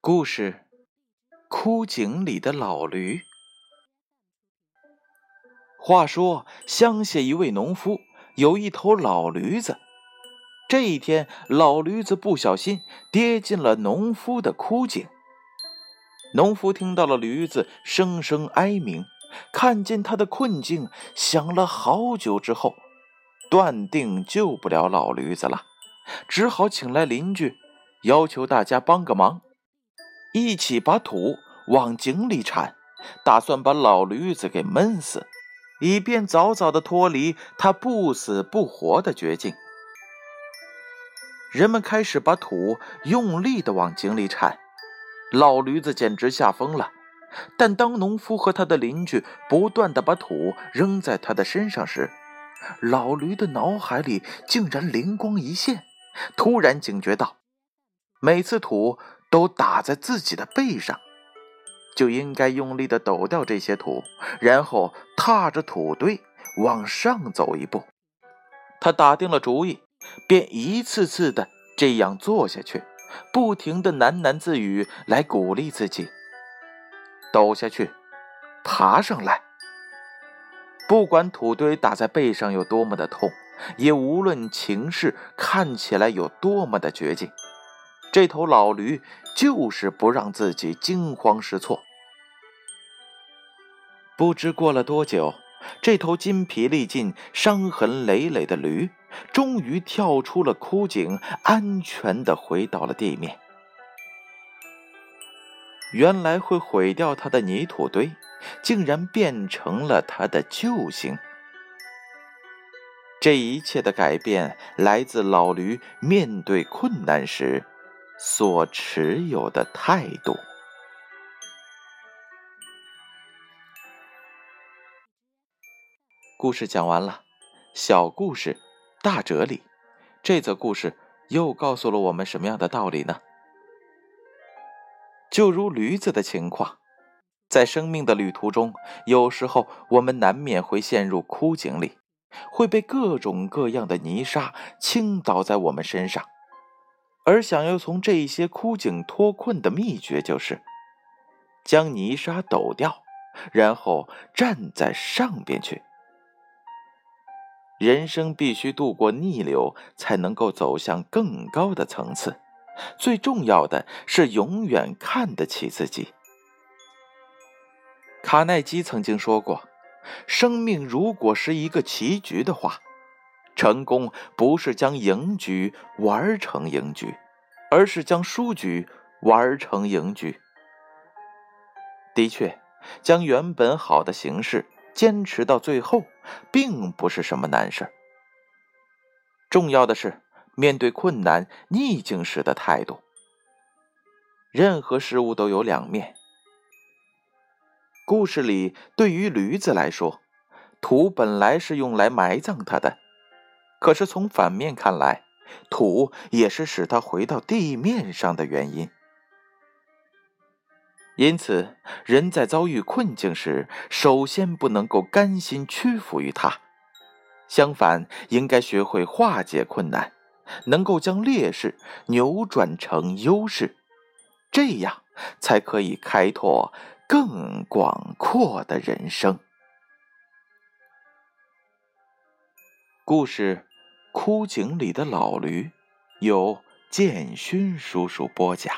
故事：枯井里的老驴。话说，乡下一位农夫有一头老驴子。这一天，老驴子不小心跌进了农夫的枯井。农夫听到了驴子声声哀鸣，看见他的困境，想了好久之后，断定救不了老驴子了，只好请来邻居，要求大家帮个忙，一起把土往井里铲，打算把老驴子给闷死。以便早早的脱离他不死不活的绝境，人们开始把土用力的往井里铲，老驴子简直吓疯了。但当农夫和他的邻居不断的把土扔在他的身上时，老驴的脑海里竟然灵光一现，突然警觉到，每次土都打在自己的背上。就应该用力的抖掉这些土，然后踏着土堆往上走一步。他打定了主意，便一次次的这样做下去，不停的喃喃自语来鼓励自己：抖下去，爬上来。不管土堆打在背上有多么的痛，也无论情势看起来有多么的绝境。这头老驴就是不让自己惊慌失措。不知过了多久，这头筋疲力尽、伤痕累累的驴终于跳出了枯井，安全的回到了地面。原来会毁掉他的泥土堆，竟然变成了他的救星。这一切的改变来自老驴面对困难时。所持有的态度。故事讲完了，小故事，大哲理。这则故事又告诉了我们什么样的道理呢？就如驴子的情况，在生命的旅途中，有时候我们难免会陷入枯井里，会被各种各样的泥沙倾倒在我们身上。而想要从这些枯井脱困的秘诀，就是将泥沙抖掉，然后站在上边去。人生必须度过逆流，才能够走向更高的层次。最重要的是永远看得起自己。卡耐基曾经说过：“生命如果是一个棋局的话。”成功不是将赢局玩成赢局，而是将输局玩成赢局。的确，将原本好的形式坚持到最后，并不是什么难事重要的是面对困难逆境时的态度。任何事物都有两面。故事里，对于驴子来说，土本来是用来埋葬它的。可是从反面看来，土也是使它回到地面上的原因。因此，人在遭遇困境时，首先不能够甘心屈服于它，相反，应该学会化解困难，能够将劣势扭转成优势，这样才可以开拓更广阔的人生。故事。枯井里的老驴，由建勋叔叔播讲。